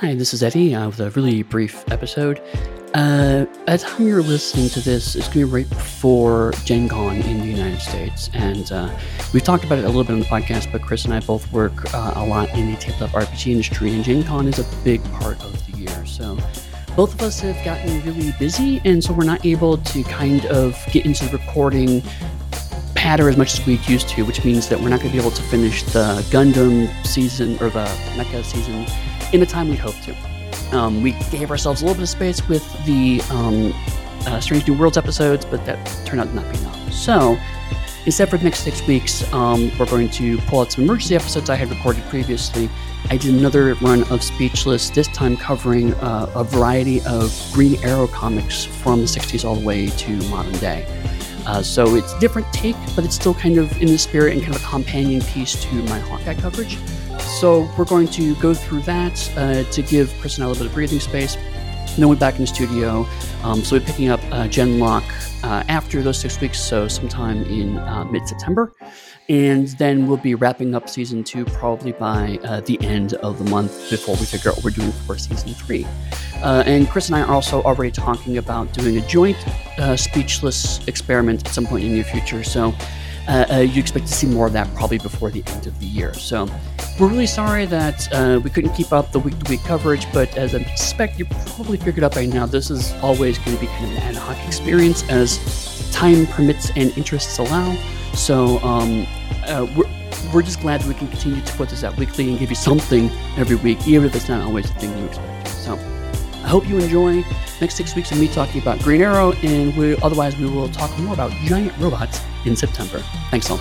Hi, this is Eddy uh, with a really brief episode. Uh, at the time you're listening to this, it's going to be right before Gen Con in the United States. And uh, we've talked about it a little bit on the podcast, but Chris and I both work uh, a lot in the tabletop RPG industry, and Gen Con is a big part of the year. So both of us have gotten really busy, and so we're not able to kind of get into the recording patter as much as we used to, which means that we're not going to be able to finish the Gundam season or the Mecha season in the time we hoped to. Um, we gave ourselves a little bit of space with the um, uh, Strange New Worlds episodes, but that turned out to not be enough. So, instead for the next six weeks, um, we're going to pull out some emergency episodes I had recorded previously. I did another run of Speechless, this time covering uh, a variety of Green Arrow comics from the 60s all the way to modern day. Uh, so it's different take, but it's still kind of in the spirit and kind of a companion piece to my Hawkeye coverage. So we're going to go through that uh, to give Chris and I a little bit of breathing space. And then we're back in the studio. Um, so we're picking up uh, Genlock uh, after those six weeks, so sometime in uh, mid September. And then we'll be wrapping up season two probably by uh, the end of the month before we figure out what we're doing for season three. Uh, and Chris and I are also already talking about doing a joint speechless experiment at some point in the near future. So uh, uh, you expect to see more of that probably before the end of the year. So we're really sorry that uh, we couldn't keep up the week to week coverage, but as I suspect you probably figured out by now, this is always going to be kind of an ad hoc experience as time permits and interests allow. So um, uh, we're, we're just glad that we can continue to put this out weekly and give you something every week, even if it's not always the thing you expect. So hope you enjoy next six weeks of me talking about Green Arrow, and we, otherwise we will talk more about giant robots in September. Thanks all.